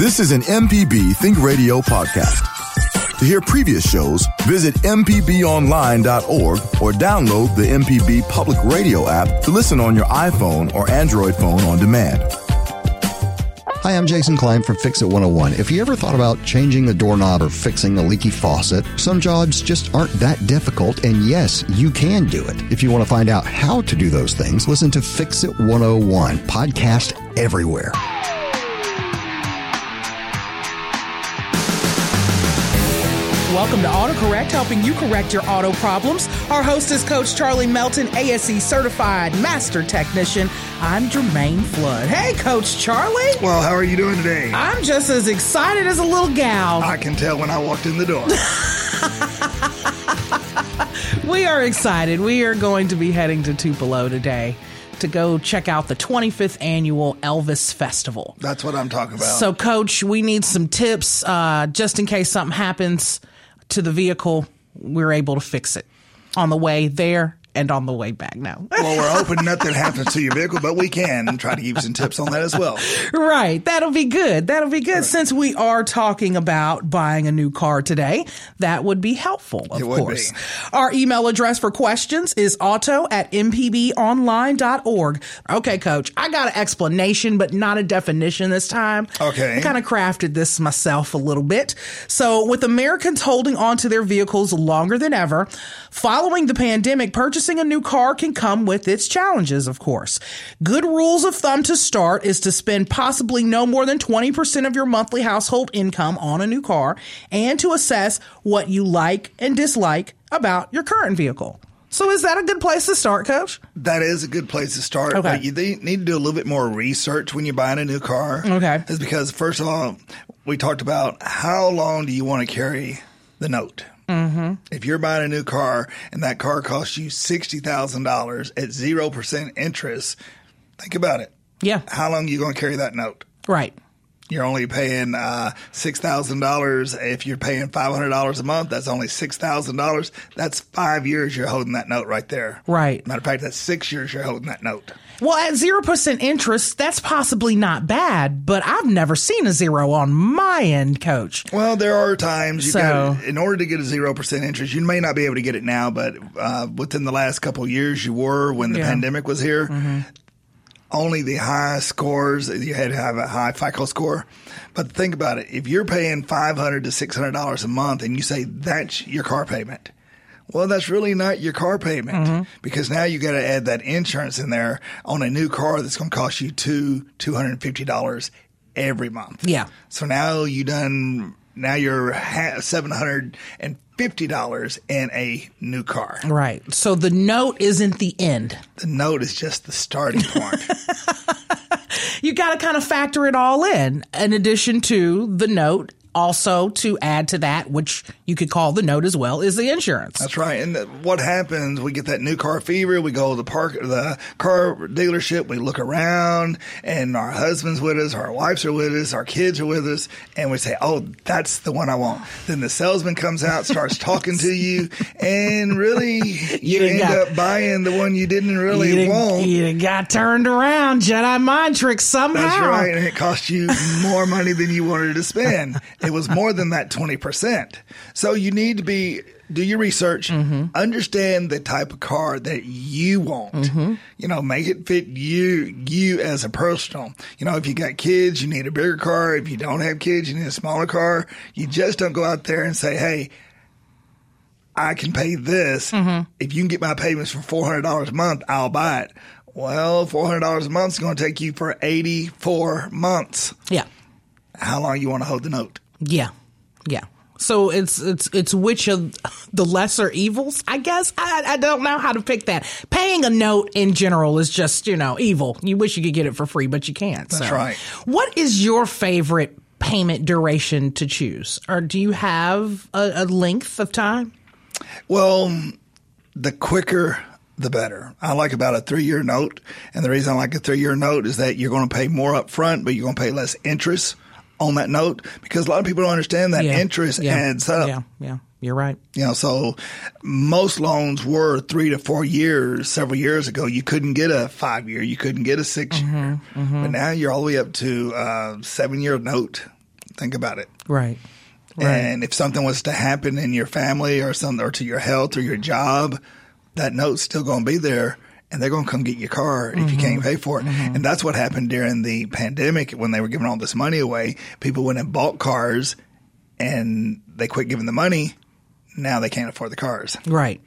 This is an MPB Think Radio podcast. To hear previous shows, visit MPBOnline.org or download the MPB Public Radio app to listen on your iPhone or Android phone on demand. Hi, I'm Jason Klein from Fix It 101. If you ever thought about changing a doorknob or fixing a leaky faucet, some jobs just aren't that difficult, and yes, you can do it. If you want to find out how to do those things, listen to Fix It 101, podcast everywhere. Welcome to AutoCorrect, helping you correct your auto problems. Our host is Coach Charlie Melton, ASE certified master technician. I'm Jermaine Flood. Hey, Coach Charlie. Well, how are you doing today? I'm just as excited as a little gal. I can tell when I walked in the door. we are excited. We are going to be heading to Tupelo today to go check out the 25th annual Elvis Festival. That's what I'm talking about. So, Coach, we need some tips uh, just in case something happens to the vehicle. We're able to fix it on the way there and on the way back now. well, we're hoping nothing happens to your vehicle, but we can try to give you some tips on that as well. Right. That'll be good. That'll be good. Right. Since we are talking about buying a new car today, that would be helpful, of course. Be. Our email address for questions is auto at mpbonline.org. Okay, coach, I got an explanation, but not a definition this time. Okay. I kind of crafted this myself a little bit. So with Americans holding onto their vehicles longer than ever, following the pandemic, purchase purchasing a new car can come with its challenges, of course. Good rules of thumb to start is to spend possibly no more than 20% of your monthly household income on a new car and to assess what you like and dislike about your current vehicle. So is that a good place to start, Coach? That is a good place to start. Okay. But you need to do a little bit more research when you're buying a new car. Okay. Is because first of all, we talked about how long do you want to carry the note? Mm-hmm. If you're buying a new car and that car costs you $60,000 at 0% interest, think about it. Yeah. How long are you going to carry that note? Right. You're only paying uh, $6,000. If you're paying $500 a month, that's only $6,000. That's five years you're holding that note right there. Right. Matter of fact, that's six years you're holding that note. Well, at 0% interest, that's possibly not bad, but I've never seen a zero on my end, coach. Well, there are times you so, got, in order to get a 0% interest, you may not be able to get it now, but uh, within the last couple years you were when the yeah. pandemic was here. Mm-hmm. Only the high scores, you had to have a high FICO score. But think about it. If you're paying 500 to $600 a month and you say that's your car payment, well, that's really not your car payment mm-hmm. because now you got to add that insurance in there on a new car that's going to cost you two two hundred and fifty dollars every month. Yeah. So now you done now you're seven hundred and fifty dollars in a new car. Right. So the note isn't the end. The note is just the starting point. you got to kind of factor it all in. In addition to the note also to add to that, which you could call the note as well, is the insurance. That's right. And what happens? We get that new car fever. We go to the park, the car dealership. We look around, and our husbands with us, our wives are with us, our kids are with us, and we say, "Oh, that's the one I want." Then the salesman comes out, starts talking to you, and really, you, you end got, up buying the one you didn't really you want. You got turned around, Jedi mind trick somehow. That's right, and it cost you more money than you wanted to spend. It was more than that 20%. So you need to be do your research, mm-hmm. understand the type of car that you want. Mm-hmm. You know, make it fit you, you as a personal. You know, if you got kids, you need a bigger car. If you don't have kids, you need a smaller car. You just don't go out there and say, "Hey, I can pay this. Mm-hmm. If you can get my payments for four hundred dollars a month, I'll buy it." Well, four hundred dollars a month is going to take you for eighty four months. Yeah. How long you want to hold the note? Yeah, yeah. So it's it's it's which of the lesser evils, I guess. I, I don't know how to pick that. Paying a note in general is just you know evil. You wish you could get it for free, but you can't. That's so. right. What is your favorite payment duration to choose, or do you have a, a length of time? Well, the quicker the better. I like about a three year note. And the reason I like a three year note is that you're going to pay more up front, but you're going to pay less interest on that note because a lot of people don't understand that yeah. interest yeah. adds up. Yeah, yeah, you're right. You know, so most loans were three to four years. Several years ago, you couldn't get a five year, you couldn't get a 6 mm-hmm, year, mm-hmm. but now you're all the way up to a seven year note. Think about it. Right. Right. And if something was to happen in your family or something, or to your health or your job, that note's still going to be there. And they're going to come get your car if you can't pay for it. And that's what happened during the pandemic when they were giving all this money away. People went and bought cars and they quit giving the money. Now they can't afford the cars right.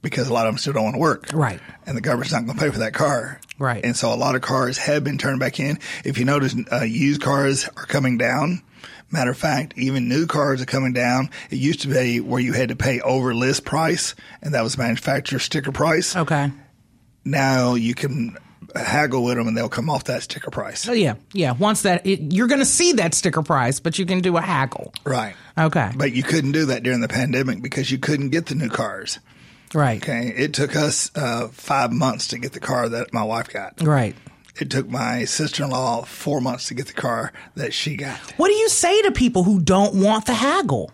because a lot of them still don't want to work. Right. And the government's not going to pay for that car. Right. And so a lot of cars have been turned back in. If you notice, uh, used cars are coming down. Matter of fact, even new cars are coming down. It used to be where you had to pay over list price, and that was manufacturer sticker price. Okay. Now you can haggle with them, and they'll come off that sticker price. Oh, yeah. Yeah. Once that, it, you're going to see that sticker price, but you can do a haggle. Right. Okay. But you couldn't do that during the pandemic because you couldn't get the new cars. right. Okay. It took us uh, five months to get the car that my wife got. Right. It took my sister in law four months to get the car that she got. What do you say to people who don't want the haggle?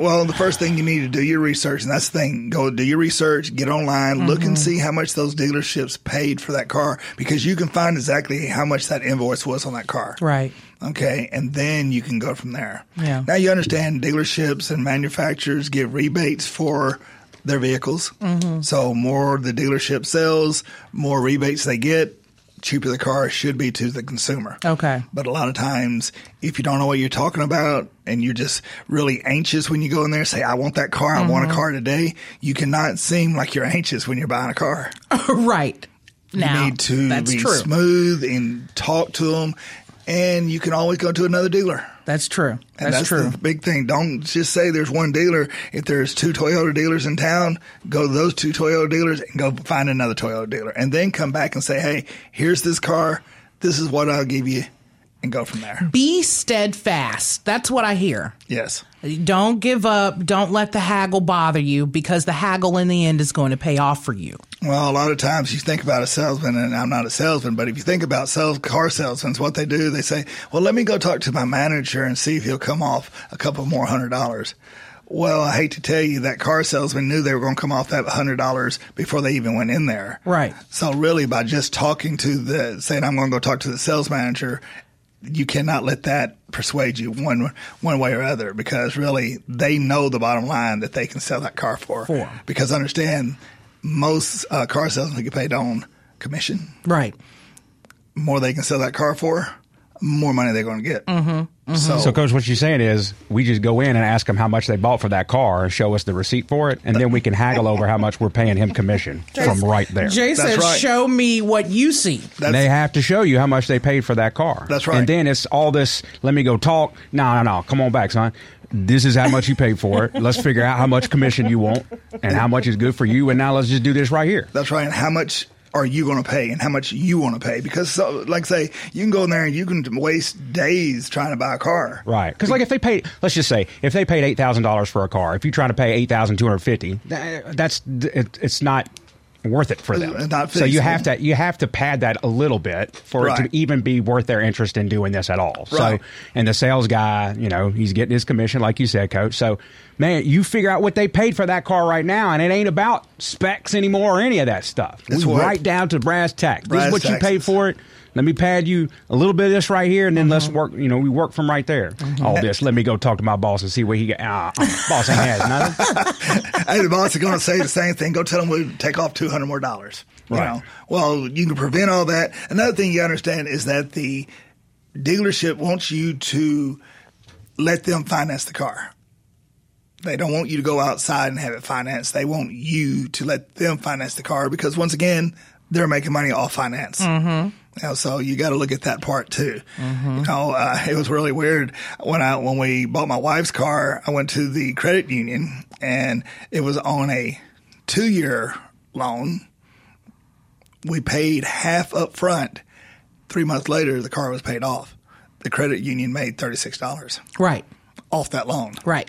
Well, the first thing you need to do your research, and that's the thing. Go do your research, get online, look and mm-hmm. see how much those dealerships paid for that car because you can find exactly how much that invoice was on that car. Right. Okay, and then you can go from there. Yeah. Now you understand dealerships and manufacturers give rebates for their vehicles. Mm-hmm. So more the dealership sells, more rebates they get, cheaper the car should be to the consumer. Okay. But a lot of times, if you don't know what you're talking about and you're just really anxious when you go in there and say, I want that car, I want a mm-hmm. car today, you cannot seem like you're anxious when you're buying a car. right. Now, you need to that's be true. smooth and talk to them, and you can always go to another dealer. That's true. And That's, that's, true. the big thing. Don't just say there's one dealer. If there's two Toyota dealers in town, go to those two Toyota dealers and go find another Toyota dealer. And then come back and say, hey, here's this car. This is what I'll give you. And go from there. Be steadfast. That's what I hear. Yes. Don't give up. Don't let the haggle bother you because the haggle in the end is going to pay off for you. Well, a lot of times you think about a salesman, and I'm not a salesman, but if you think about sales car salesmen, what they do, they say, "Well, let me go talk to my manager and see if he'll come off a couple more hundred dollars." Well, I hate to tell you that car salesman knew they were going to come off that hundred dollars before they even went in there. Right. So really, by just talking to the saying, "I'm going to go talk to the sales manager," you cannot let that persuade you one one way or other because really they know the bottom line that they can sell that car for. For. Because understand, most uh, car salesmen get paid on commission. Right. More they can sell that car for, more money they're going to get. Mm-hmm. Mm-hmm. So, So, coach, what you're saying is we just go in and ask them how much they bought for that car and show us the receipt for it, and then we can haggle over how much we're paying him commission from right there. Jay That's said, right. "Show me what you see." that's, they have to show you how much they paid for that car. That's right. And then it's all this. Let me go talk. No, no, no. Come on back, son. This is how much you paid for it. Let's figure out how much commission you want and how much is good for you. And now let's just do this right here. that's right. And how much are you going to pay, and how much you want to pay? Because, so, like, say you can go in there and you can waste days trying to buy a car. Right. Because like if they paid, let's just say if they paid eight thousand dollars for a car, if you're trying to pay $8250 that's it, it's not worth it for them. Uh, not so you have to you have to pad that a little bit for it to even be worth their interest in doing this at all. Right. So and the sales guy, you know, he's getting his commission like you said, coach. So man, you figure out what they paid for that car right now, and it ain't about specs anymore or any of that stuff. We right down to brass tacks. This Brass is what you tacks. paid for it. Let me pad you a little bit of this right here, and then let's Mm-hmm. work. You know, we work from right there. All this. Let me go talk to my boss and see what he got. Uh, uh, boss ain't has nothing. hey, the boss is going to say the same thing. Go tell them we'll take off two hundred more dollars. You Right. know, well, you can prevent all that. Another thing you understand is that the dealership wants you to let them finance the car. They don't want you to go outside and have it financed. They want you to let them finance the car because once again, they're making money off finance. Mm-hmm. You know, so you got to look at that part too. You know, uh, it was really weird when I when we bought my wife's car. I went to the credit union and it was on a two year loan. We paid half up front. Three months later, the car was paid off. The credit union made thirty six dollars Right. off that loan. Right.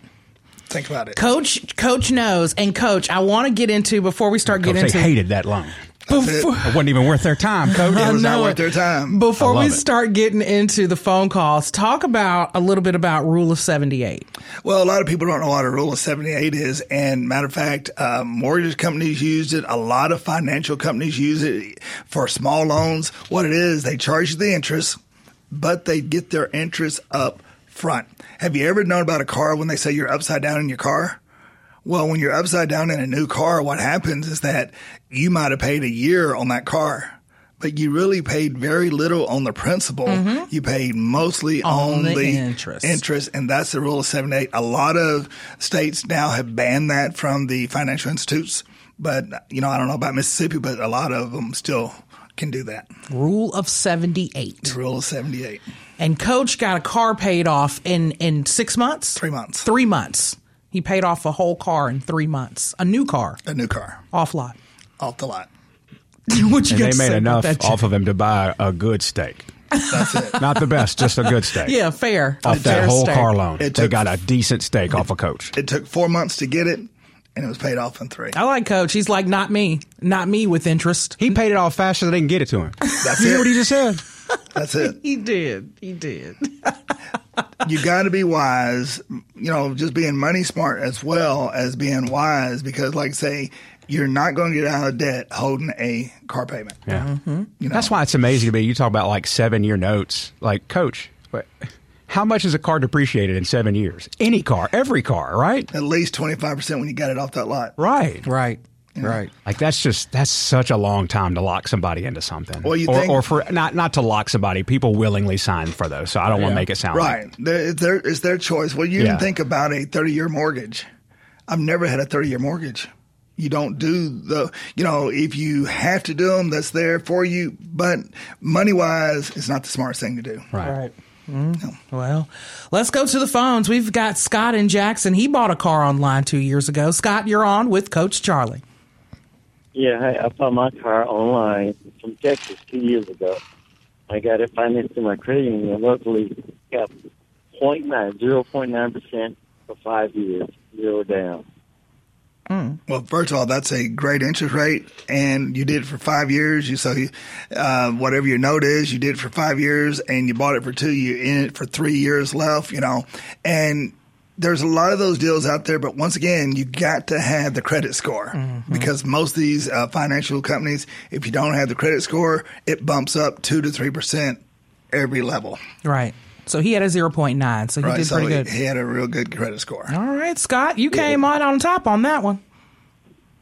Think about it. Coach, coach knows, and coach, I want to get into before we start Coach, getting they into hated that loan. Before, It wasn't even worth their time, coach. It was not worth it. their time. Before we it. start getting into the phone calls, talk about a little bit about Rule of 78. Well, a lot of people don't know what a rule of 78 is. And matter of fact, uh, mortgage companies use it. A lot of financial companies use it for small loans. What it is, they charge you the interest but they get their interest up front. Have you ever known about a car when they say you're upside down in your car? Well, when you're upside down in a new car, what happens is that you might have paid a year on that car, but you really paid very little on the principal. Mm-hmm. You paid mostly On on, the the, interest. interest, and that's the rule of seven eight. A lot of states now have banned that from the financial institutes, but you know I don't know about Mississippi, but a lot of them still can do that. Rule of 78. The rule of seventy eight, And coach got a car paid off in, in six months? three months, Three months. He paid off a whole car in three months. A new car, a new car off lot. off the lot. what you And got they to say made enough that, off of him to buy a good steak. That's it. Not the best, just a good steak. Yeah, fair. Off Fair that whole steak. car loan. It they got a decent steak off a coach. It took four months to get it, and it was paid off in three. I like coach. He's like, not me. Not me with interest. He paid it off faster than they can get it to him. That's you hear it. what he just said? That's it. He did. He did. you got to be wise, you know, just being money smart as well as being wise because, like, say, you're not going to get out of debt holding a car payment. Yeah. Mm-hmm. You know? That's why it's amazing to me. You talk about like seven year notes. Like, coach, but how much is a car depreciated in seven years? Any car, every car, right? At least 25% when you got it off that lot. Right. Right. Right. Like that's just that's such a long time to lock somebody into something. Well, you or, think- or for not not to lock somebody, people willingly sign for those. So I don't want to make it sound Right. like There- It's their, it's their choice. Well, you Yeah. didn't think about a 30 year mortgage. I've never had a 30 year mortgage. You don't do the, you know, if you have to do them, that's there for you. But money wise, it's not the smartest thing to do. right. Right. Mm. Well, let's go to the phones. We've got Scott in Jackson. He bought a car online two years ago. Scott, you're on with Coach Charlie. Yeah, hey, I bought my car online from Texas two years ago. I got it financed through my credit union. Luckily, got 0.9, 0.9 percent for five years, zero down. Well, first of all, that's a great interest rate, and you did it for five years. You so you, uh, whatever your note is, you did it for five years, and you bought it for two. You in it for three years left. You know, and there's a lot of those deals out there, but once again, you got to have the credit score because most of these uh, financial companies, if you don't have the credit score, it bumps up two to three percent every level. Right. So he had a 0.9, so he Right, did so pretty he, good. he had a real good credit score. All right, Scott, you came on on top on that one.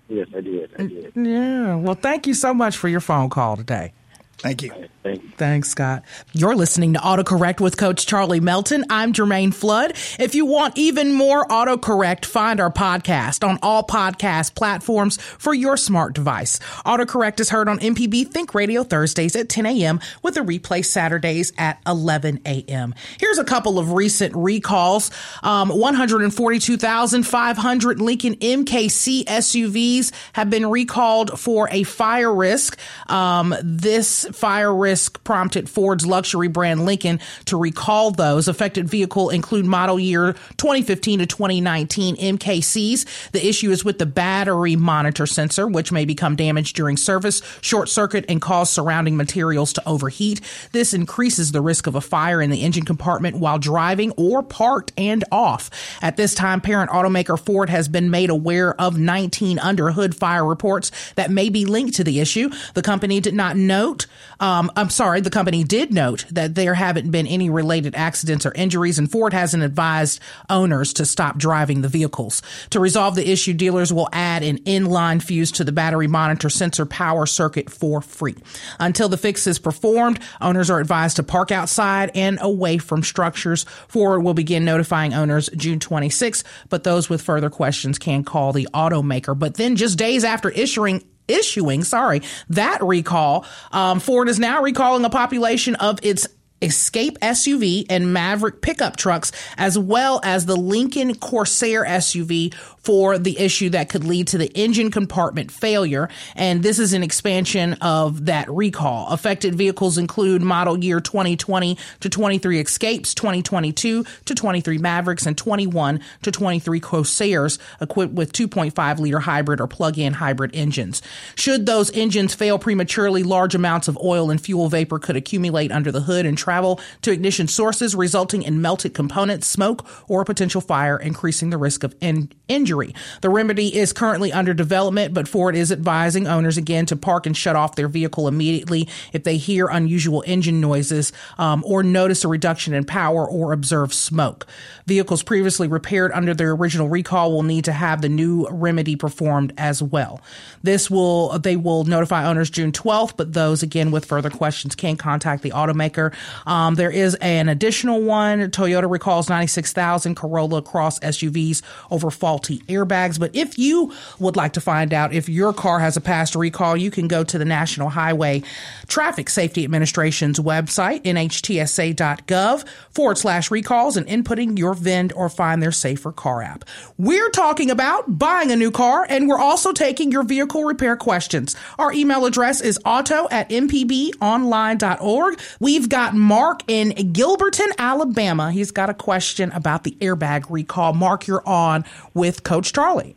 Yes, I did. I did. Yeah. Well, thank you so much for your phone call today. Thank you. Thank you. Thanks, Scott. You're listening to AutoCorrect with Coach Charlie Melton. I'm Jermaine Flood. If you want even more AutoCorrect, find our podcast on all podcast platforms for your smart device. AutoCorrect is heard on MPB Think Radio Thursdays at 10 a.m. with a replay Saturdays at 11 a.m. Here's a couple of recent recalls. Um, 142,500 Lincoln MKC SUVs have been recalled for a fire risk. Um, this fire risk prompted Ford's luxury brand Lincoln to recall those. Affected vehicle include model year 2015 to 2019 MKCs. The issue is with the battery monitor sensor, which may become damaged during service, short circuit, and cause surrounding materials to overheat. This increases the risk of a fire in the engine compartment while driving or parked and off. At this time, parent automaker Ford has been made aware of 19 under hood fire reports that may be linked to the issue. The company did not note, um, I'm sorry, the company did note that there haven't been any related accidents or injuries, and Ford hasn't advised owners to stop driving the vehicles. To resolve the issue, dealers will add an inline fuse to the battery monitor sensor power circuit for free. Until the fix is performed, owners are advised to park outside and away from structures. Ford will begin notifying owners June 26, but those with further questions can call the automaker. But then just days after issuing issuing, sorry, that recall, um, Ford is now recalling a population of its Escape SUV and Maverick pickup trucks, as well as the Lincoln Corsair SUV for the issue that could lead to the engine compartment failure. And this is an expansion of that recall. Affected vehicles include model year 2020 to 23 Escapes, 2022 to 23 Mavericks, and 21 to 23 Corsairs equipped with 2.5 liter hybrid or plug-in hybrid engines. Should those engines fail prematurely, large amounts of oil and fuel vapor could accumulate under the hood and travel to ignition sources, resulting in melted components, smoke, or a potential fire, increasing the risk of in- injury. The remedy is currently under development, but Ford is advising owners again to park and shut off their vehicle immediately if they hear unusual engine noises um, or notice a reduction in power or observe smoke. Vehicles previously repaired under their original recall will need to have the new remedy performed as well. This will they will notify owners June 12th, but those again with further questions can contact the automaker. Um, there is an additional one. Toyota recalls 96,000 Corolla Cross SUVs over faulty airbags. But if you would like to find out if your car has a past recall, you can go to the National Highway Traffic Safety Administration's website, nhtsa.gov forward slash recalls, and inputting your VIN or find their safer car app. We're talking about buying a new car, and we're also taking your vehicle repair questions. Our email address is auto at mpbonline.org. We've got Mark in Gilbertown, Alabama. He's got a question about the airbag recall. Mark, you're on with Coach Charlie.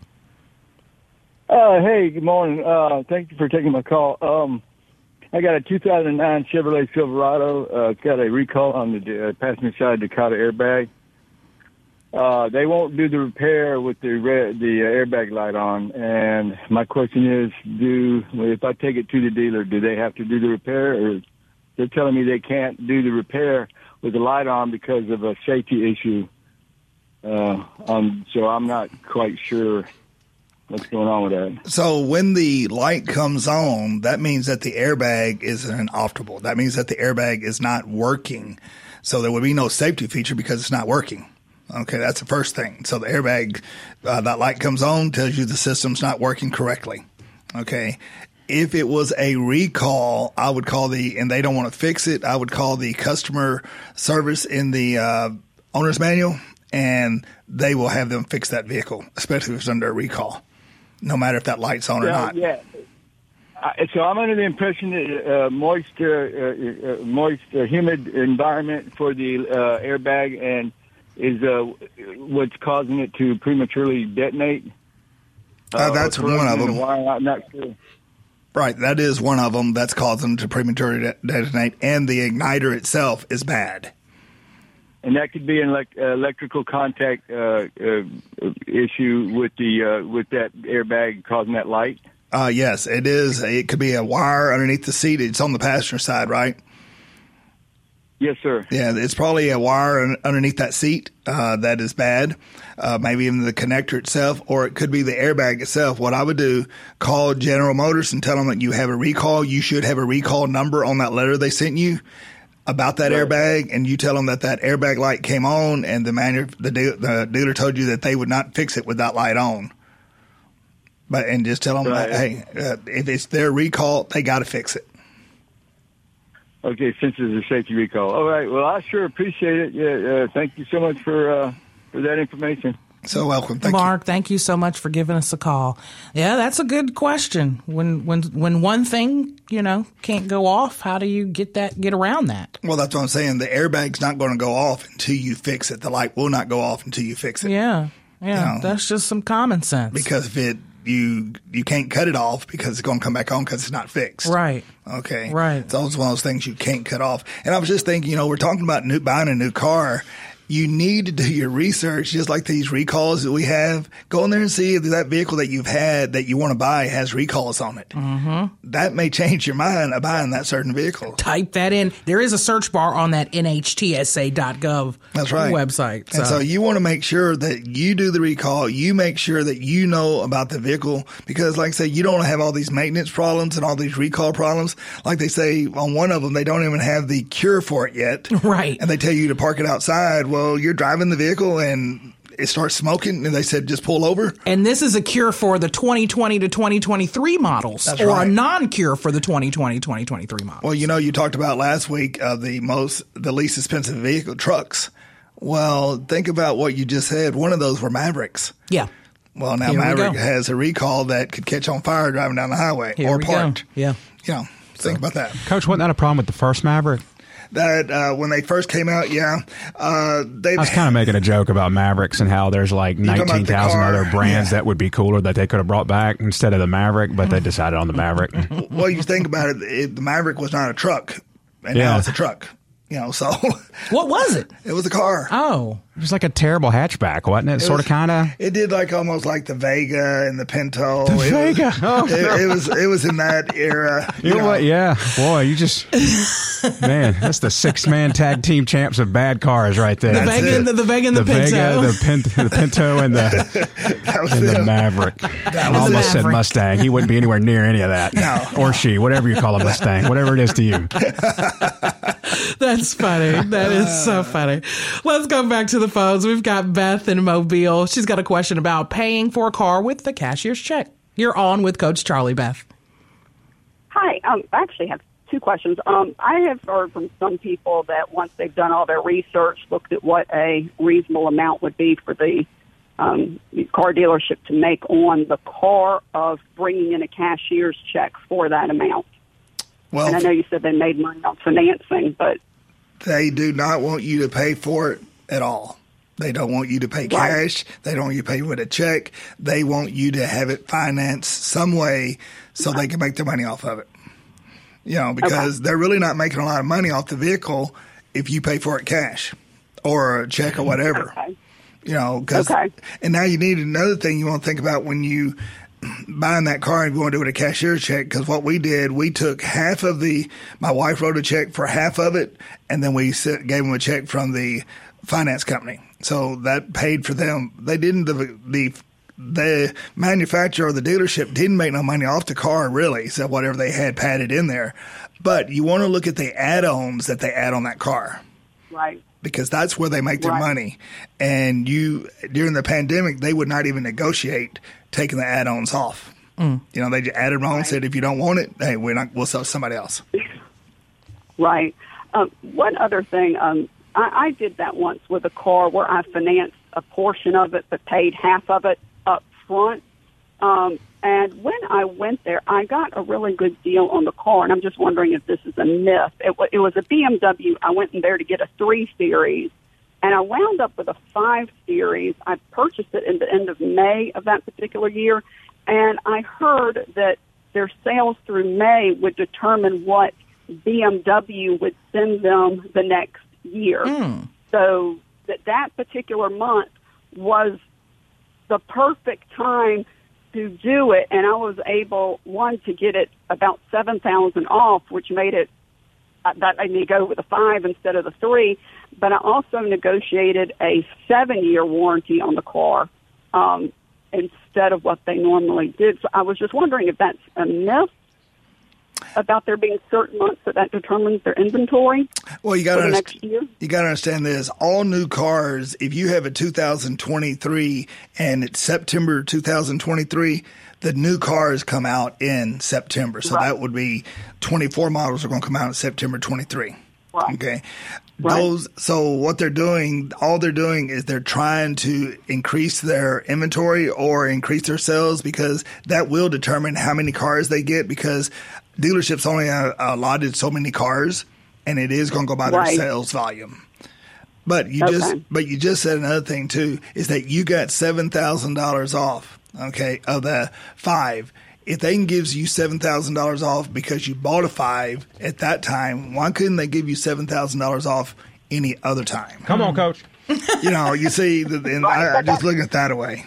Uh, hey, good morning. Uh, thank you for taking my call. Um, I got a 2009 Chevrolet Silverado. Uh, it's got a recall on the uh, passenger side Takata airbag. Uh, they won't do the repair with the red, the uh, airbag light on. And my question is, do if I take it to the dealer, do they have to do the repair, or they're telling me they can't do the repair with the light on because of a safety issue? Uh, um, so I'm not quite sure what's going on with that. So when the light comes on, that means that the airbag is inoperable. That means that the airbag is not working. So there would be no safety feature because it's not working. Okay, that's the first thing. So the airbag, uh, that light comes on, tells you the system's not working correctly. Okay. If it was a recall, I would call the, and they don't want to fix it, I would call the customer service in the uh, owner's manual and they will have them fix that vehicle, especially if it's under a recall, no matter if that light's on or not. yeah. I, so I'm under the impression that uh, moist, uh, uh, uh, moist, uh, humid environment for the uh, airbag and is uh, what's causing it to prematurely detonate. Uh, that's one of them. the wire. I'm not sure. Right, that is one of them that's causing to prematurely de- detonate, and the igniter itself is bad. And that could be an uh, electrical contact uh, uh, issue with the uh, with that airbag causing that light. Uh, yes, it is. It could be a wire underneath the seat. It's on the passenger side, right? Yes, sir. Yeah, it's probably a wire underneath that seat uh, that is bad. Uh, maybe even the connector itself, or it could be the airbag itself. What I would do, call General Motors and tell them that you have a recall. You should have a recall number on that letter they sent you about that Right. airbag, and you tell them that that airbag light came on, and the manu- the, de- the dealer told you that they would not fix it with that light on. But and just tell them, Right. that, hey, uh, if it's their recall, they got to fix it. Okay, since it's a safety recall. All right. Well, I sure appreciate it. Yeah. Uh, thank you so much for uh, for that information. So welcome, thank you. Mark, thank you so much for giving us a call. Yeah, that's a good question. When when when one thing, you know, can't go off, how do you get that get around that? Well, that's what I'm saying. The airbag's not going to go off until you fix it. The light will not go off until you fix it. Yeah. Yeah, No. that's just some common sense. Because if it you you can't cut it off because it's going to come back on because it's not fixed. right. Okay. Right. So it's one of those things you can't cut off. And I was just thinking, you know, we're talking about new, buying a new car. You need to do your research, just like these recalls that we have. Go in there and see if that vehicle that you've had that you want to buy has recalls on it. Mm-hmm. That may change your mind about buying that certain vehicle. Type that in. There is a search bar on that nhtsa.gov That's right. website. And so you want to make sure that you do the recall. You make sure that you know about the vehicle because, like I say, you don't want to have all these maintenance problems and all these recall problems. Like they say on one of them, they don't even have the cure for it yet. Right. And they tell you to park it outside. Well, you're driving the vehicle and it starts smoking, and they said just pull over. and this is a cure for the 2020 to 2023 models That's or right. a non-cure for the 2020 2023 models. Well, you know, you talked about last week uh, the most, the least expensive vehicle trucks. Well, think about what you just said. One of those were Mavericks. yeah. Well, now Here Maverick go. has a recall that could catch on fire driving down the highway Here or parked. go. Yeah. You know, think about that. Coach, wasn't that a problem with the first Maverick? That uh, when they first came out, yeah, uh, they I was kind of making a joke about Mavericks and how there's like talking about 19,000 other brands Yeah. that would be cooler that they could have brought back instead of the Maverick, but they decided on the Maverick. well, you think about it, it, the Maverick was not a truck, and Yeah. now it's a truck. You know, so What was it? it was a car. Oh, It was like a terrible hatchback, wasn't it? it sort of, kind of. It did like almost like the Vega and the Pinto. The Vega. Oh, it, it was it was in that era. You know know. what? Yeah, boy, you just man, that's the six man tag team champs of bad cars right there. the That's Vega, and the, the Vega and the, the Pinto. Vega, the, Pin- the Pinto, and the That was and the. Maverick. I was almost said Mustang. He wouldn't be anywhere near any of that. No. or she, whatever you call a Mustang, whatever it is to you. That's funny. That is so funny. Let's go back to the phones. We've got Beth in Mobile. She's got a question about paying for a car with the cashier's check. You're on with Coach Charlie, Beth. Hi. Um, I actually have two questions. Um, I have heard from some people that once they've done all their research, looked at what a reasonable amount would be for the um, car dealership to make on the car of bringing in a cashier's check for that amount. Well, And I know you said they made money on financing, but they do not want you to pay for it at all. They don't want you to pay cash. They don't want you to pay with a check. They want you to have it financed some way so they can make their money off of it. You know, because they're really not making a lot of money off the vehicle if you pay for it cash or a check or whatever. okay. You know, cause, Okay. and now you need another thing you want to think about when you buying that car and you want to do it a cashier's check. Because what we did, we took half of the. My wife wrote a check for half of it, and then we sent, gave them a check from the finance company. So that paid for them. They didn't the the. The manufacturer or the dealership didn't make no money off the car, really, so whatever they had padded in there. But you want to look at the add-ons that they add on that car Right. because that's where they make their Right. money. And you during the pandemic, they would not even negotiate taking the add-ons off. You know, they just added on, said if you don't want it, hey, we're not. We'll sell to somebody else. Right. Um, one other thing, um, I, I did that once with a car where I financed a portion of it but paid half of it up front. Um, and when I went there, I got a really good deal on the car, and I'm just wondering if this is a myth. It, it was a BMW. I went in there to get a three series, and I wound up with a five series. I purchased it in the end of May of that particular year, and I heard that their sales through May would determine what BMW would send them the next year. So that that particular month was the perfect time to do it, and I was able one to get it about seven thousand off, which made it uh, that made me go with a five instead of the three. But I also negotiated a seven-year warranty on the car um, instead of what they normally did. So I was just wondering if that's a myth about there being certain months that that determines their inventory Well, you got to year. you got to understand this. All new cars, if you have a 2023 and it's September 2023, the new cars come out in September. So Right. that would be 24 models are going to come out in September 23. Right. Okay. Right. Those so what they're doing, all they're doing is they're trying to increase their inventory or increase their sales because that will determine how many cars they get because dealerships only uh, allotted so many cars and it is going to go by their Right. sales volume. But you just but you just said another thing too is that you got seven thousand dollars off, okay, of the five. If they can give you seven thousand dollars off because you bought a five at that time, why couldn't they give you seven thousand dollars off any other time? Come on, coach. You know, you see, the, and I, I just look at that way.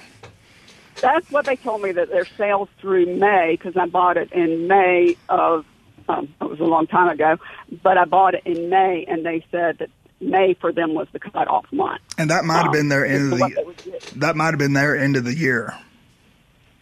That's what they told me that their sales through May because I bought it in May of um, it was a long time ago, but I bought it in May, and they said that May for them was the cutoff month. And that might have been their Um, end of as to what they the that might have been their end of the year.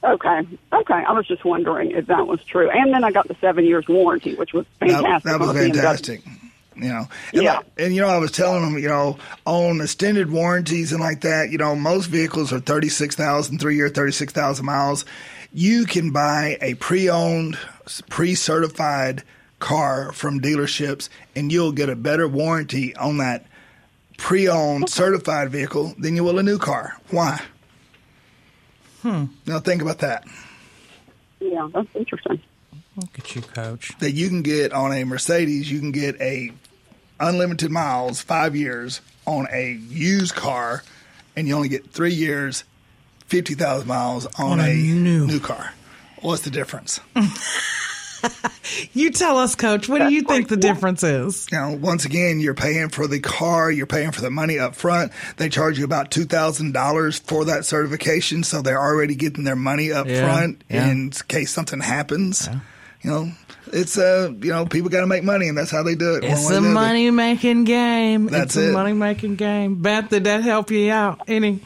Okay, okay. I was just wondering if that was true, and then I got the seven years warranty, which was fantastic. that was fantastic. BMW. Fantastic. You know, and, Yeah. like- and you know, I was telling them, you know, on extended warranties and like that, you know, most vehicles are 36,000, three year, 36,000 miles. You can buy a pre owned, pre certified car from dealerships and you'll get a better warranty on that pre owned certified vehicle than you will a new car. Why? Hmm. Now think about that. Yeah, that's interesting. Look at you, Coach. that you can get on a Mercedes, you can get a unlimited miles, five years on a used car, and you only get three years, fifty thousand miles on, On a a, new. new car. What's the difference? You tell us, Coach. What do you think the difference is? You know, once again, you're paying for the car, you're paying for the money up front. They charge you about two thousand dollars for that certification, so they're already getting their money up Yeah, front yeah. in case something happens. You know, it's uh, you know, people got to make money, and that's how they do it. It's a or the other. money making game. That's it's a it. money making game. Beth, did that help you out any?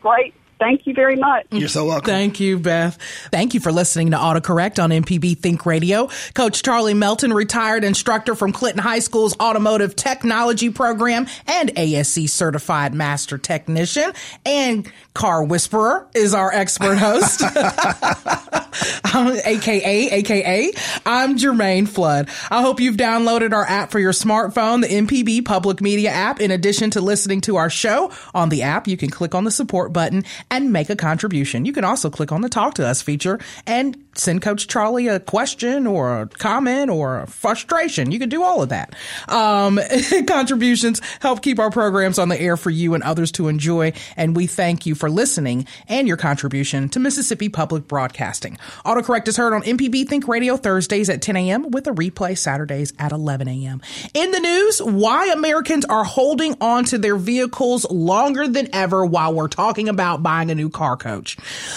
Great. Thank you very much. You're so welcome. Thank you, Beth. Thank you for listening to AutoCorrect on MPB Think Radio. Coach Charlie Melton, retired instructor from Clinton High School's Automotive Technology Program and ASE certified master technician, and car whisperer is our expert host. AKA, AKA, I'm Jermaine Flood. I hope you've downloaded our app for your smartphone, the MPB Public Media app. In addition to listening to our show on the app, you can click on the support button and make a contribution. You can also click on the talk to us feature and send Coach Charlie a question or a comment or a frustration. You can do all of that. Um, contributions help keep our programs on the air for you and others to enjoy. And we thank you for listening and your contribution to Mississippi Public Broadcasting. Autocorrect is heard on MPB Think Radio Thursdays at 10 a.m. with a replay Saturdays at 11 a.m. In the news, why Americans are holding on to their vehicles longer than ever while we're talking about buying a new car coach.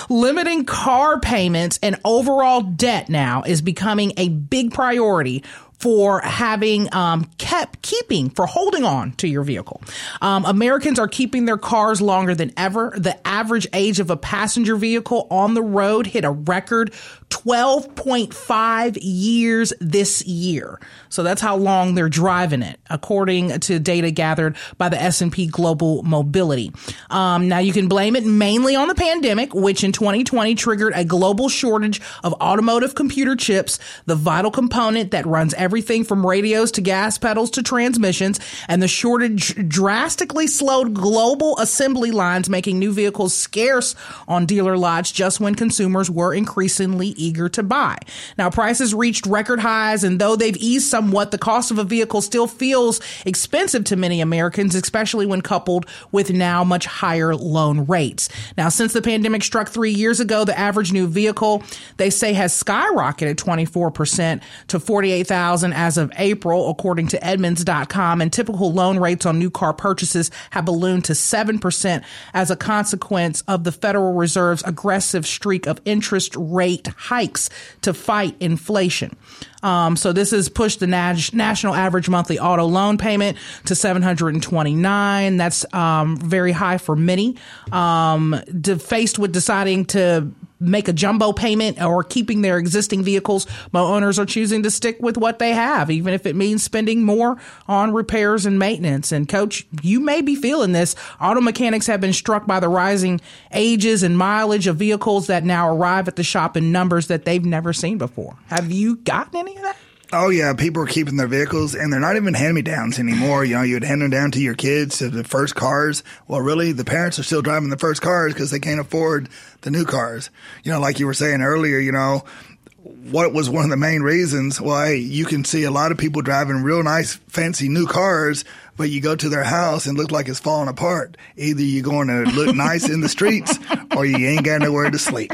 Limiting car payments and overall debt now is becoming a big priority for having um, kept keeping for holding on to your vehicle. Um, Americans are keeping their cars longer than ever. The average age of a passenger vehicle on the road hit a record 12.5 years this year. So that's how long they're driving it, according to data gathered by the S&P Global Mobility. Um, now you can blame it mainly on the pandemic, which in 2020 triggered a global shortage of automotive computer chips, the vital component that runs everything from radios to gas pedals to transmissions, and the shortage drastically slowed global assembly lines, making new vehicles scarce on dealer lots just when consumers were increasingly eager to buy. Now prices reached record highs, and though they've eased somewhat, the cost of a vehicle still feels expensive to many Americans, especially when coupled with now much higher loan rates. Now, since the pandemic struck three years ago, the average new vehicle they say has skyrocketed 24% to 48,000 as of April, according to Edmunds.com. And typical loan rates on new car purchases have ballooned to 7% as a consequence of the Federal Reserve's aggressive streak of interest rate hikes to fight inflation. Um, so this has pushed the nat- national average monthly auto loan payment to 729. That's um, very high for many. Um, de- faced with deciding to make a jumbo payment or keeping their existing vehicles, most owners are choosing to stick with what they have, even if it means spending more on repairs and maintenance. And coach, you may be feeling this. Auto mechanics have been struck by the rising ages and mileage of vehicles that now arrive at the shop in numbers that they've never seen before. Have you gotten any of that? Oh yeah, people are keeping their vehicles, and they're not even hand me downs anymore. You know, you'd hand them down to your kids to the first cars. Well, really, the parents are still driving the first cars because they can't afford the new cars. You know, like you were saying earlier, you know, what was one of the main reasons? Hey, you can see a lot of people driving real nice, fancy new cars, but you go to their house and look like it's falling apart. Either you're going to look nice in the streets, or you ain't got nowhere to sleep.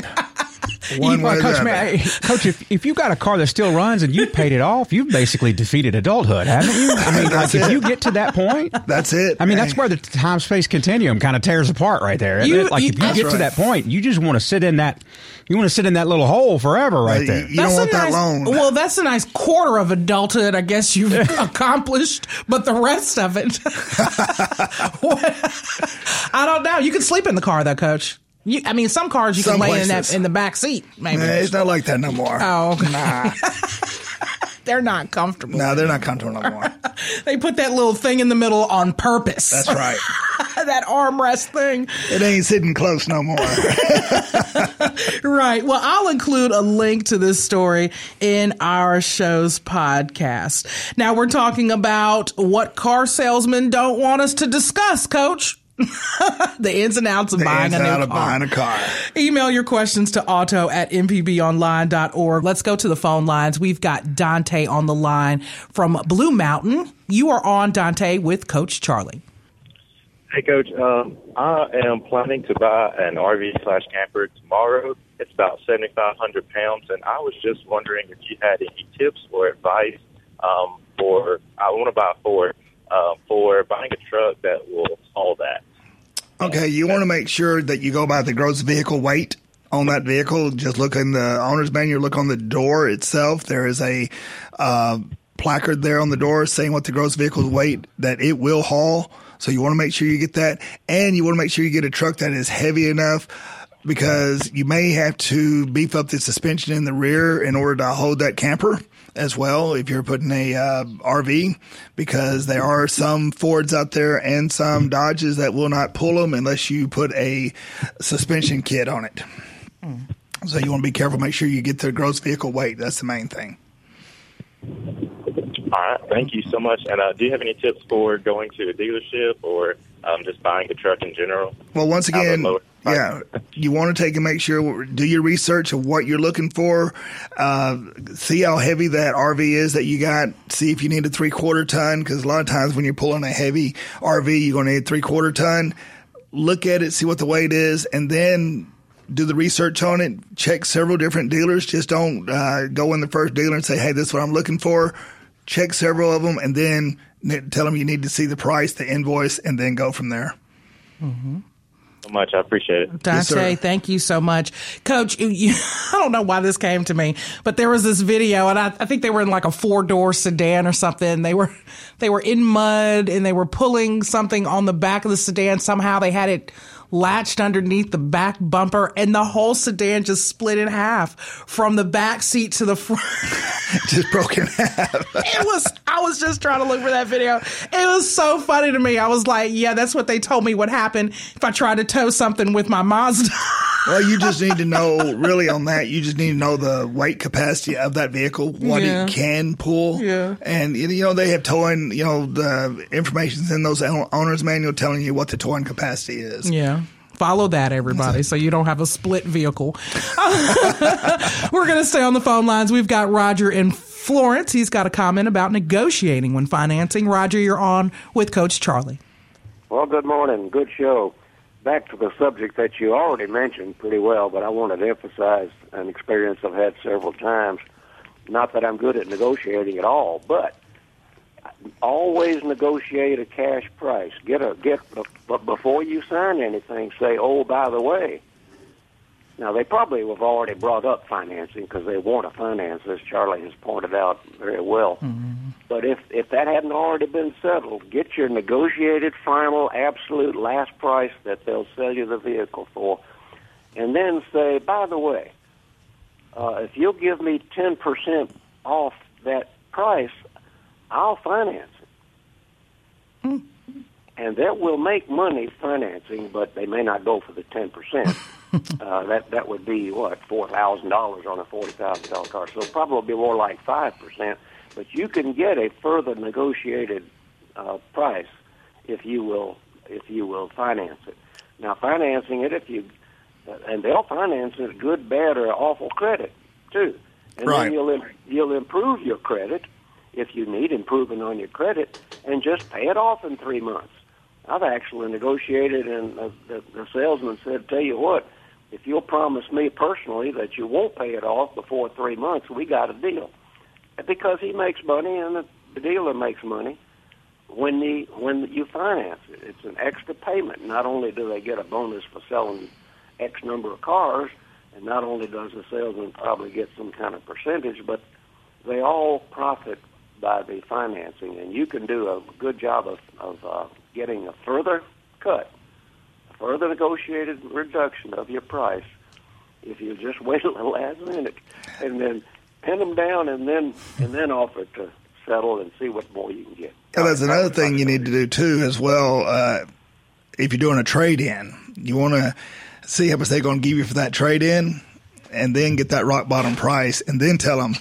One way Coach, man, Coach, if, if you've got a car that still runs and you've paid it off, you've basically defeated adulthood, haven't you? I mean, like That's if you get to that point, That's it. I mean, that's where the time space continuum kind of tears apart right there. isn't You- like you- if you That's get to that point, you just want to sit in that, you want to sit in that little hole forever right there. You don't That's a want that nice- loan. Well, that's a nice quarter of adulthood, I guess you've accomplished, but the rest of it, I don't know. You can sleep in the car, though, Coach. You, I mean, some cars you can Some lay in that in the back seat. Maybe Nah, it's not like that no more. Oh, nah, they're not comfortable. No, they're not comfortable no more. They put that little thing in the middle on purpose. That's right. that armrest thing. It ain't sitting close no more. Right. Well, I'll include a link to this story in our show's podcast. Now we're talking about what car salesmen don't want us to discuss, coach. the ins and outs of The buying ins a new out of car. buying a car. Email your questions to auto at mpbonline.org. Let's go to the phone lines. We've got Dante on the line from Blue Mountain. You are on, Dante, with Coach Charlie. Hey, Coach. Um, I am planning to buy an RV slash camper tomorrow. It's about 7,500 pounds, and I was just wondering if you had any tips or advice um, for, I want to buy a Ford, uh, for buying a truck that will haul that. Okay, you want to make sure that you go by the gross vehicle weight on that vehicle. Just look in the owner's manual, look on the door itself. There is a uh, placard there on the door saying what the gross vehicle weight that it will haul. So you want to make sure you get that. And you want to make sure you get a truck that is heavy enough because you may have to beef up the suspension in the rear in order to hold that camper as well if you're putting a uh, RV because there are some Fords out there and some Dodges that will not pull them unless you put a suspension kit on it. So you want to be careful. Make sure you get the gross vehicle weight. That's the main thing. All right. Thank you so much. And uh, do you have any tips for going to a dealership or um, just buying a truck in general? Well, once again, lower- yeah, you want to take and make sure do your research of what you're looking for. Uh, see how heavy that RV is that you got. See if you need a three quarter ton because a lot of times when you're pulling a heavy RV, you're going to need three quarter ton. Look at it, see what the weight is, and then do the research on it. Check several different dealers. Just don't uh, go in the first dealer and say, "Hey, this is what I'm looking for." Check several of them, and then tell them you need to see the price, the invoice, and then go from there. So much. I appreciate it. Dante, thank you so much. Coach, you, you, I don't know why this came to me, but there was this video and I, I think they were in like a four door sedan or something. They were, they were in mud and they were pulling something on the back of the sedan. Somehow they had it latched underneath the back bumper and the whole sedan just split in half from the back seat to the front. just broken half. it was, I was just trying to look for that video. It was so funny to me. I was like, yeah, that's what they told me would happen if I tried to tow something with my Mazda. Well, you just need to know really on that. You just need to know the weight capacity of that vehicle, what Yeah. it can pull. Yeah. And you know they have towing. You know the information's in those owners manual telling you what the towing capacity is. Yeah. Follow that, everybody, so you don't have a split vehicle. We're going to stay on the phone lines. We've got Roger in Florence. He's got a comment about negotiating when financing. Roger, you're on with Coach Charlie. Well, good morning. Good show. Back to the subject that you already mentioned pretty well, but I wanted to emphasize an experience I've had several times. Not that I'm good at negotiating at all, but always negotiate a cash price. Get a get, but before you sign anything, say, "Oh, by the way." Now they probably have already brought up financing because they want to finance, as Charlie has pointed out very well. But if if that hadn't already been settled, get your negotiated final absolute last price that they'll sell you the vehicle for, and then say, by the way, uh, if you'll give me ten percent off that price, I'll finance it. And that will make money financing, but they may not go for the ten percent. uh, that that would be what four thousand dollars on a forty thousand dollar car. So probably be more like five percent. But you can get a further negotiated uh, price if you will if you will finance it. Now financing it if you uh, and they'll finance it good, bad, or awful credit too. And Right. then you'll im- you'll improve your credit if you need improvement on your credit, and just pay it off in three months. I've actually negotiated, and the, the, the salesman said, "Tell you what, if you'll promise me personally that you won't pay it off before three months, we got a deal." Because he makes money, and the, the dealer makes money when the when you finance it. It's an extra payment. Not only do they get a bonus for selling X number of cars, and not only does the salesman probably get some kind of percentage, but they all profit by the financing, and you can do a good job of, of uh, getting a further cut, a further negotiated reduction of your price if you just wait till the last minute and then pin them down and then and then offer to settle and see what more you can get. Yeah, that's another thing you need to do too, as well. Uh, if you're doing a trade in, you want to see how much they're going to give you for that trade in, and then get that rock bottom price, and then tell them,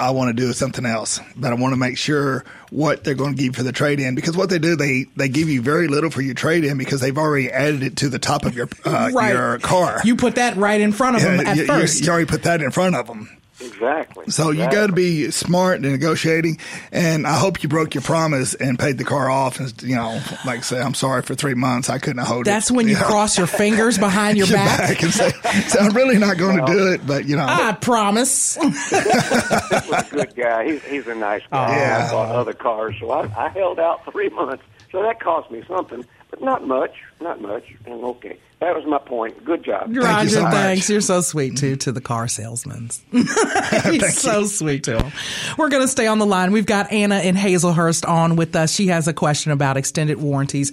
I want to do something else, but I want to make sure what they're going to give for the trade in because what they do they they give you very little for your trade in because they've already added it to the top of your uh, Right. your car. You put that right in front of Yeah, them at you, you- first. you already put that in front of them. Exactly. So you got to be smart in negotiating, and I hope you broke your promise and paid the car off. And you know, like I say, I'm sorry for three months. I couldn't hold it. That's when you know? cross your fingers behind your, Your back. and say, so I'm really not going to do it, but you know, I promise. was a good guy. He's, he's a nice guy. Yeah. I bought other cars, so I, I held out three months. So that cost me something, but not much. Not much. And okay, that was my point. Good job. Roger, so much. thanks. You're so sweet too to the car salesman. He's so sweet to him. We're going to stay on the line. We've got Anna in Hazlehurst on with us. She has a question about extended warranties.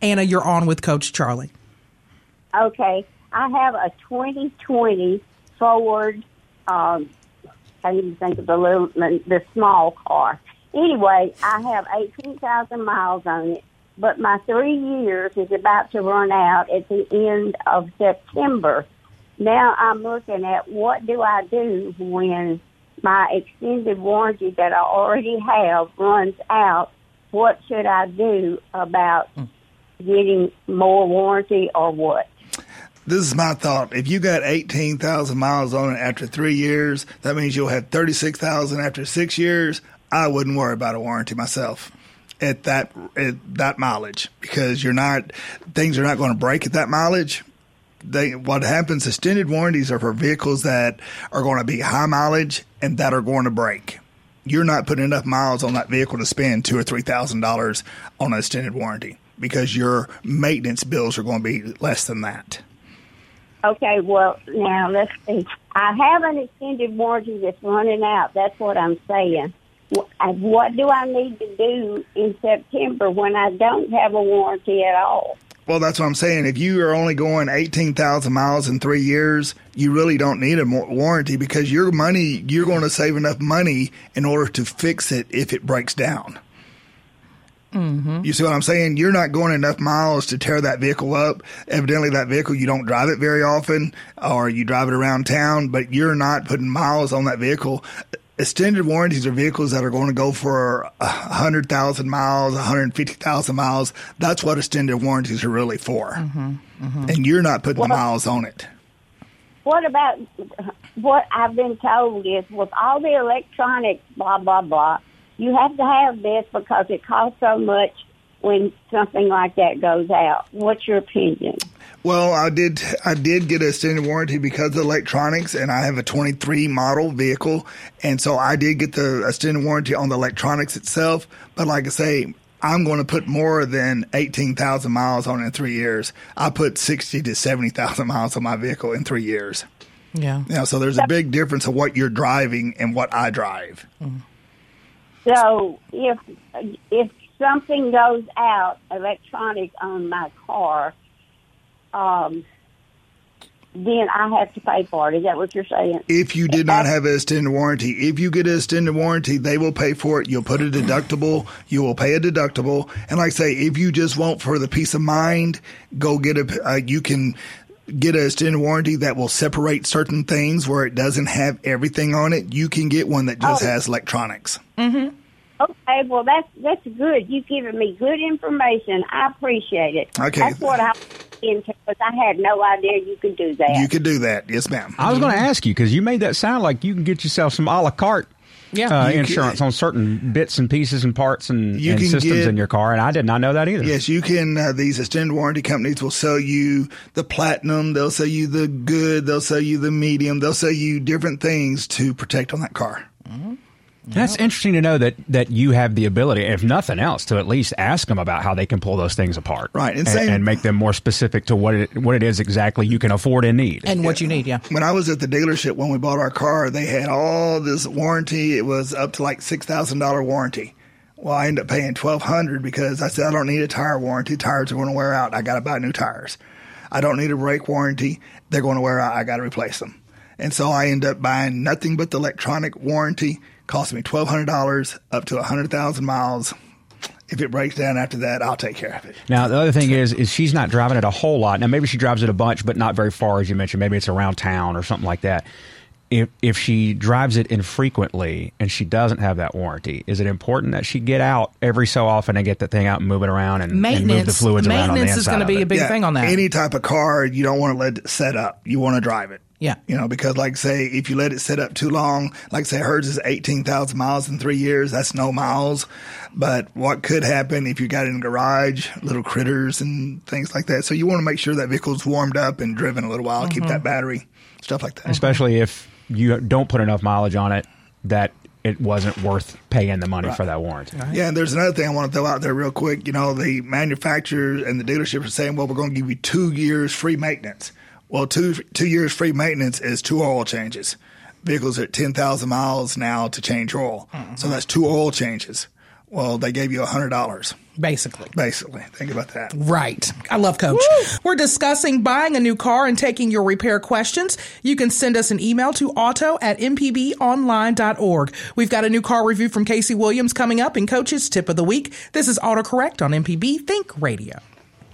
Anna, you're on with Coach Charlie. Okay, I have a 2020 Ford. Um, can't even think of the little, the small car. Anyway, I have 18,000 miles on it, but my three years is about to run out at the end of September. Now I'm looking at what do I do when my extended warranty that I already have runs out. What should I do about getting more warranty or what? this is my thought. If you got 18,000 miles on it after three years, that means you'll have 36,000 after six years. I wouldn't worry about a warranty myself at that at that mileage because you're not things are not going to break at that mileage. They what happens? Extended warranties are for vehicles that are going to be high mileage and that are going to break. You're not putting enough miles on that vehicle to spend two or three thousand dollars on an extended warranty because your maintenance bills are going to be less than that. Okay, well, now let's see. I have an extended warranty that's running out. That's what I'm saying. Wh- What do I need to do in September when I don't have a warranty at all? Well, that's what I'm saying. If you are only going 18,000 miles in three years, you really don't need a warranty because your money, you're going to save enough money in order to fix it if it breaks down. Mm-hmm. You see what I'm saying? You're not going enough miles to tear that vehicle up. Evidently, that vehicle, you don't drive it very often or you drive it around town, but you're not putting miles on that vehicle. Extended warranties are vehicles that are going to go for 100,000 miles, 150,000 miles. That's what extended warranties are really for. Mm-hmm, mm-hmm. And you're not putting the miles on it. What about what I've been told is with all the electronics, blah, blah, blah, you have to have this because it costs so much when something like that goes out. What's your opinion? Well, I did. I did get a extended warranty because of electronics, and I have a 23 model vehicle, and so I did get the extended warranty on the electronics itself. But like I say, I'm going to put more than 18,000 miles on it in three years. I put 60 to 70,000 miles on my vehicle in three years. Yeah. You know, so there's a big difference of what you're driving and what I drive. So if if something goes out electronic on my car, um, then I have to pay for it. Is that what you're saying? If you did not have an extended warranty, if you get an extended warranty, they will pay for it. You'll put a deductible. You will pay a deductible. And like I say, if you just want for the peace of mind, go get a. Uh, you can get a extended warranty that will separate certain things where it doesn't have everything on it. You can get one that just Oh. has electronics. Okay, well that's that's good. You've given me good information. I appreciate it. Okay. That's what I into because I had no idea you could do that. You could do that. Yes, ma'am. I was going to ask you because you made that sound like you can get yourself some a la carte Yeah. uh, insurance can- on certain bits and pieces and parts and, You and systems get- in your car, and I did not know that either. Yes, you can. Uh, these extended warranty companies will sell you the platinum. They'll sell you the good. They'll sell you the medium. They'll sell you different things to protect on that car. That's interesting to know that that you have the ability, if nothing else, to at least ask them about how they can pull those things apart, Right, and and, same- and make them more specific to what it what it is exactly you can afford and need. And what you need, yeah. When I was at the dealership when we bought our car, they had all this warranty. It was up to like six thousand dollar warranty. Well, I ended up paying twelve hundred because I said I don't need a tire warranty. Tires are going to wear out. I got to buy new tires. I don't need a brake warranty. They're going to wear out. I got to replace them. And so I end up buying nothing but the electronic warranty. Cost me twelve hundred dollars up to a hundred thousand miles. If it breaks down after that, I'll take care of it. Now the other thing is, is she's not driving it a whole lot. Now maybe she drives it a bunch, but not very far, as you mentioned. Maybe it's around town or something like that. If if she drives it infrequently and she doesn't have that warranty, is it important that she get out every so often and get that thing out and move it around and, and move the Maintenance- fluids around maintenance is gonna be a big thing on that. Any type of car, you don't want to let it set up. You want to drive it. Yeah. You know, because like say, if you let it sit up too long, like say hers is 18,000 miles in three years, that's no miles. But what could happen if you got it in a garage, little critters and things like that. So you want to make sure that vehicle's warmed up and driven a little while, keep Mhm. that battery, stuff like that. especially if you don't put enough mileage on it that it wasn't worth paying the money Right. for that warranty. Yeah, and there's another thing I want to throw out there real quick. You know, the manufacturers and the dealership are saying, well, we're going to give you two years free maintenance. Well, two two years free maintenance is two oil changes. Vehicles are at 10,000 miles now to change oil. So mm-hmm. that's two oil changes. Well, they gave you $100. Basically. Basically. Think about that. Right. I love Coach. We're discussing buying a new car and taking your repair questions. You can send us an email to auto at mpbonline.org. We've got a new car review from Casey Williams coming up in Coach's Tip of the Week. This is AutoCorrect on MPB Think Radio.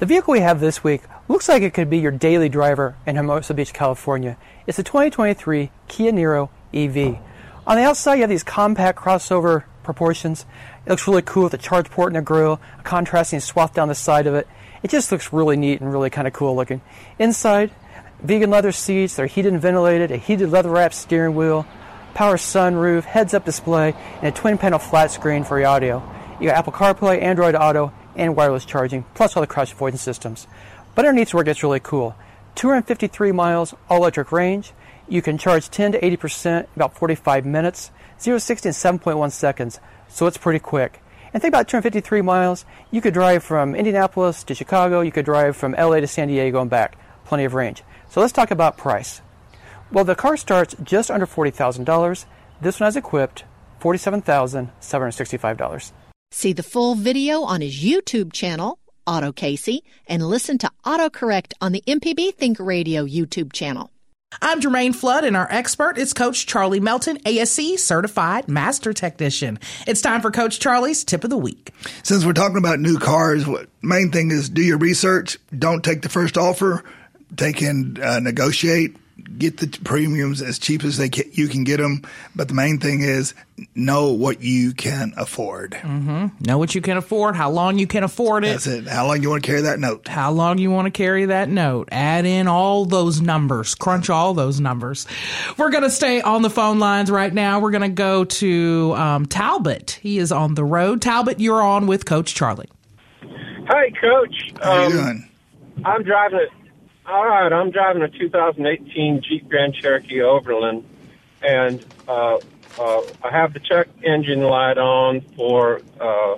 The vehicle we have this week looks like it could be your daily driver in Hermosa Beach, California. It's a 2023 Kia Niro EV. On the outside, you have these compact crossover proportions. It looks really cool with a charge port in the grill, a contrasting swath down the side of it. It just looks really neat and really kind of cool looking. Inside, vegan leather seats, they're heated and ventilated, a heated leather wrapped steering wheel, power sunroof, heads up display, and a twin panel flat screen for your audio. You got Apple CarPlay, Android Auto, and wireless charging, plus all the crash avoidance systems. But underneath where it gets really cool. 253 miles all electric range. You can charge 10 to 80% about 45 minutes, 0 to 60 in 7.1 seconds, so it's pretty quick. And think about 253 miles. You could drive from Indianapolis to Chicago, you could drive from LA to San Diego and back. Plenty of range. So let's talk about price. Well, the car starts just under $40,000. This one has equipped $47,765. See the full video on his YouTube channel, Auto Casey, and listen to AutoCorrect on the MPB Think Radio YouTube channel. I'm Jermaine Flood, and our expert is Coach Charlie Melton, ASE Certified Master Technician. It's time for Coach Charlie's Tip of the Week. Since we're talking about new cars, what main thing is do your research. Don't take the first offer. Take and uh, negotiate. Get the premiums as cheap as they can, you can get them. But the main thing is know what you can afford. Mm-hmm. Know what you can afford, how long you can afford it. That's it. How long you want to carry that note. How long you want to carry that note. Add in all those numbers, crunch all those numbers. We're going to stay on the phone lines right now. We're going to go to um, Talbot. He is on the road. Talbot, you're on with Coach Charlie. Hi, Coach. How you Um, doing? I'm driving it. All right, I'm driving a 2018 Jeep Grand Cherokee Overland, and uh, uh, I have the check engine light on for uh,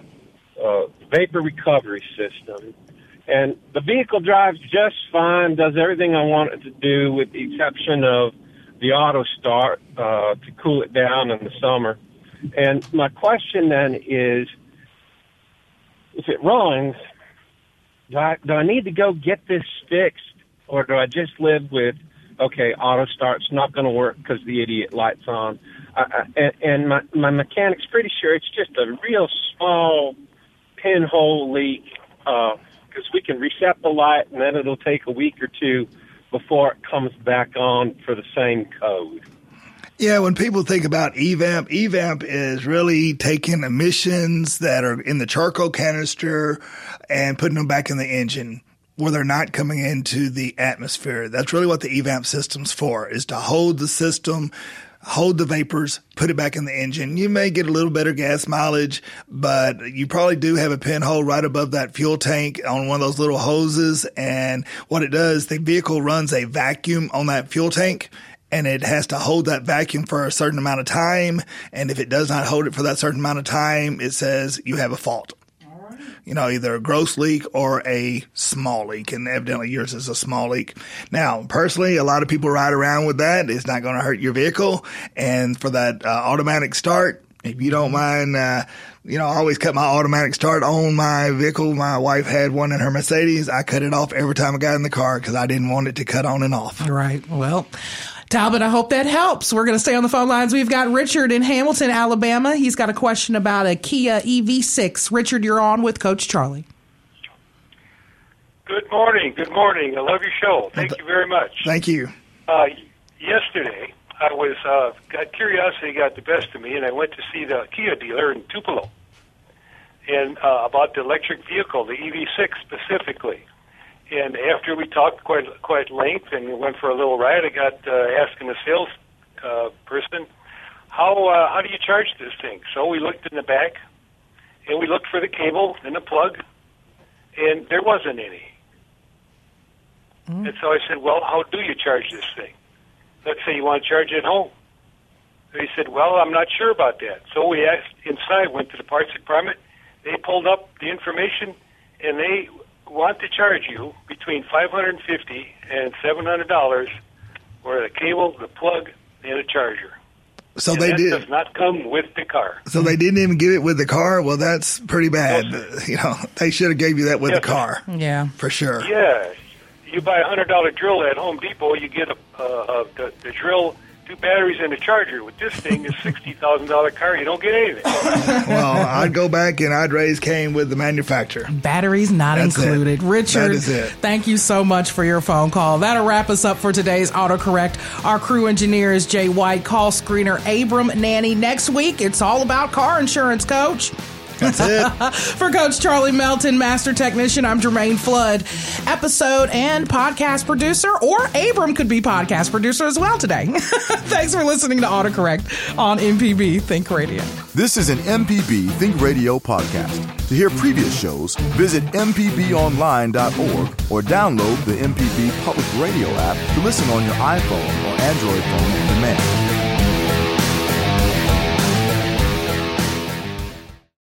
uh, vapor recovery system. And the vehicle drives just fine, does everything I want it to do, with the exception of the auto start uh, to cool it down in the summer. And my question then is, if it runs, do I, do I need to go get this fixed, or do I just live with, okay, auto start's not going to work because the idiot light's on? And and my, my mechanic's pretty sure it's just a real small pinhole leak uh, because we can reset the light and then it'll take a week or two before it comes back on for the same code. Yeah, when people think about EVAP, EVAP is really taking emissions that are in the charcoal canister and putting them back in the engine where they're not coming into the atmosphere. That's really what the EVAP system's for, is to hold the system, hold the vapors, put it back in the engine. You may get a little better gas mileage, but you probably do have a pinhole right above that fuel tank on one of those little hoses. And what it does, the vehicle runs a vacuum on that fuel tank and it has to hold that vacuum for a certain amount of time. And if it does not hold it for that certain amount of time, it says you have a fault. You know, either a gross leak or a small leak, and evidently yours is a small leak. Now, personally, a lot of people ride around with that. It's not going to hurt your vehicle. And for that uh, automatic start, if you don't mind, uh, you know, I always cut my automatic start on my vehicle. My wife had one in her Mercedes. I cut it off every time I got in the car because I didn't want it to cut on and off. Right. Well, Talbot, I hope that helps. We're going to stay on the phone lines. We've got Richard in Hamilton, Alabama. He's got a question about a Kia EV6. Richard, you're on with Coach Charlie. Good morning. Good morning. I love your show. Thank you very much. Thank you. Uh, yesterday, I was uh, got curiosity got the best of me, and I went to see the Kia dealer in Tupelo, and uh, about the electric vehicle, the EV6 specifically. And after we talked quite quite length and we went for a little ride, I got uh, asking the sales uh, person, "How uh, how do you charge this thing?" So we looked in the back, and we looked for the cable and the plug, and there wasn't any. And so I said, "Well, how do you charge this thing? Let's say you want to charge it at home." And he said, "Well, I'm not sure about that." So we asked inside, went to the parts department. They pulled up the information, and they want to charge you between five hundred and fifty and seven hundred dollars for the cable, the plug, and a charger. So And they that did. does not come with the car. So they didn't even give it with the car. Well, that's pretty bad. you know, they should have gave you that with Yes, the car Yeah. for sure. Yeah, you buy a hundred dollar drill at Home Depot, you get a, uh, uh, the, the drill, two batteries, and a charger. With this thing, is sixty thousand dollar car, you don't get anything. well, I'd go back and I'd raise Cain with the manufacturer. Batteries not That's it. included. Richard, That is it. thank you so much for your phone call. That'll wrap us up for today's autocorrect. Our crew engineer is Jay White, call screener Abram Nanny. Next week, it's all about car insurance, coach. That's it. For Coach Charlie Melton, Master Technician, I'm Jermaine Flood, episode and podcast producer, or Abram could be podcast producer as well today. Thanks for listening to AutoCorrect on MPB Think Radio. This is an MPB Think Radio podcast. To hear previous shows, visit MPBOnline.org or download the MPB Public Radio app to listen on your iPhone or Android phone on demand.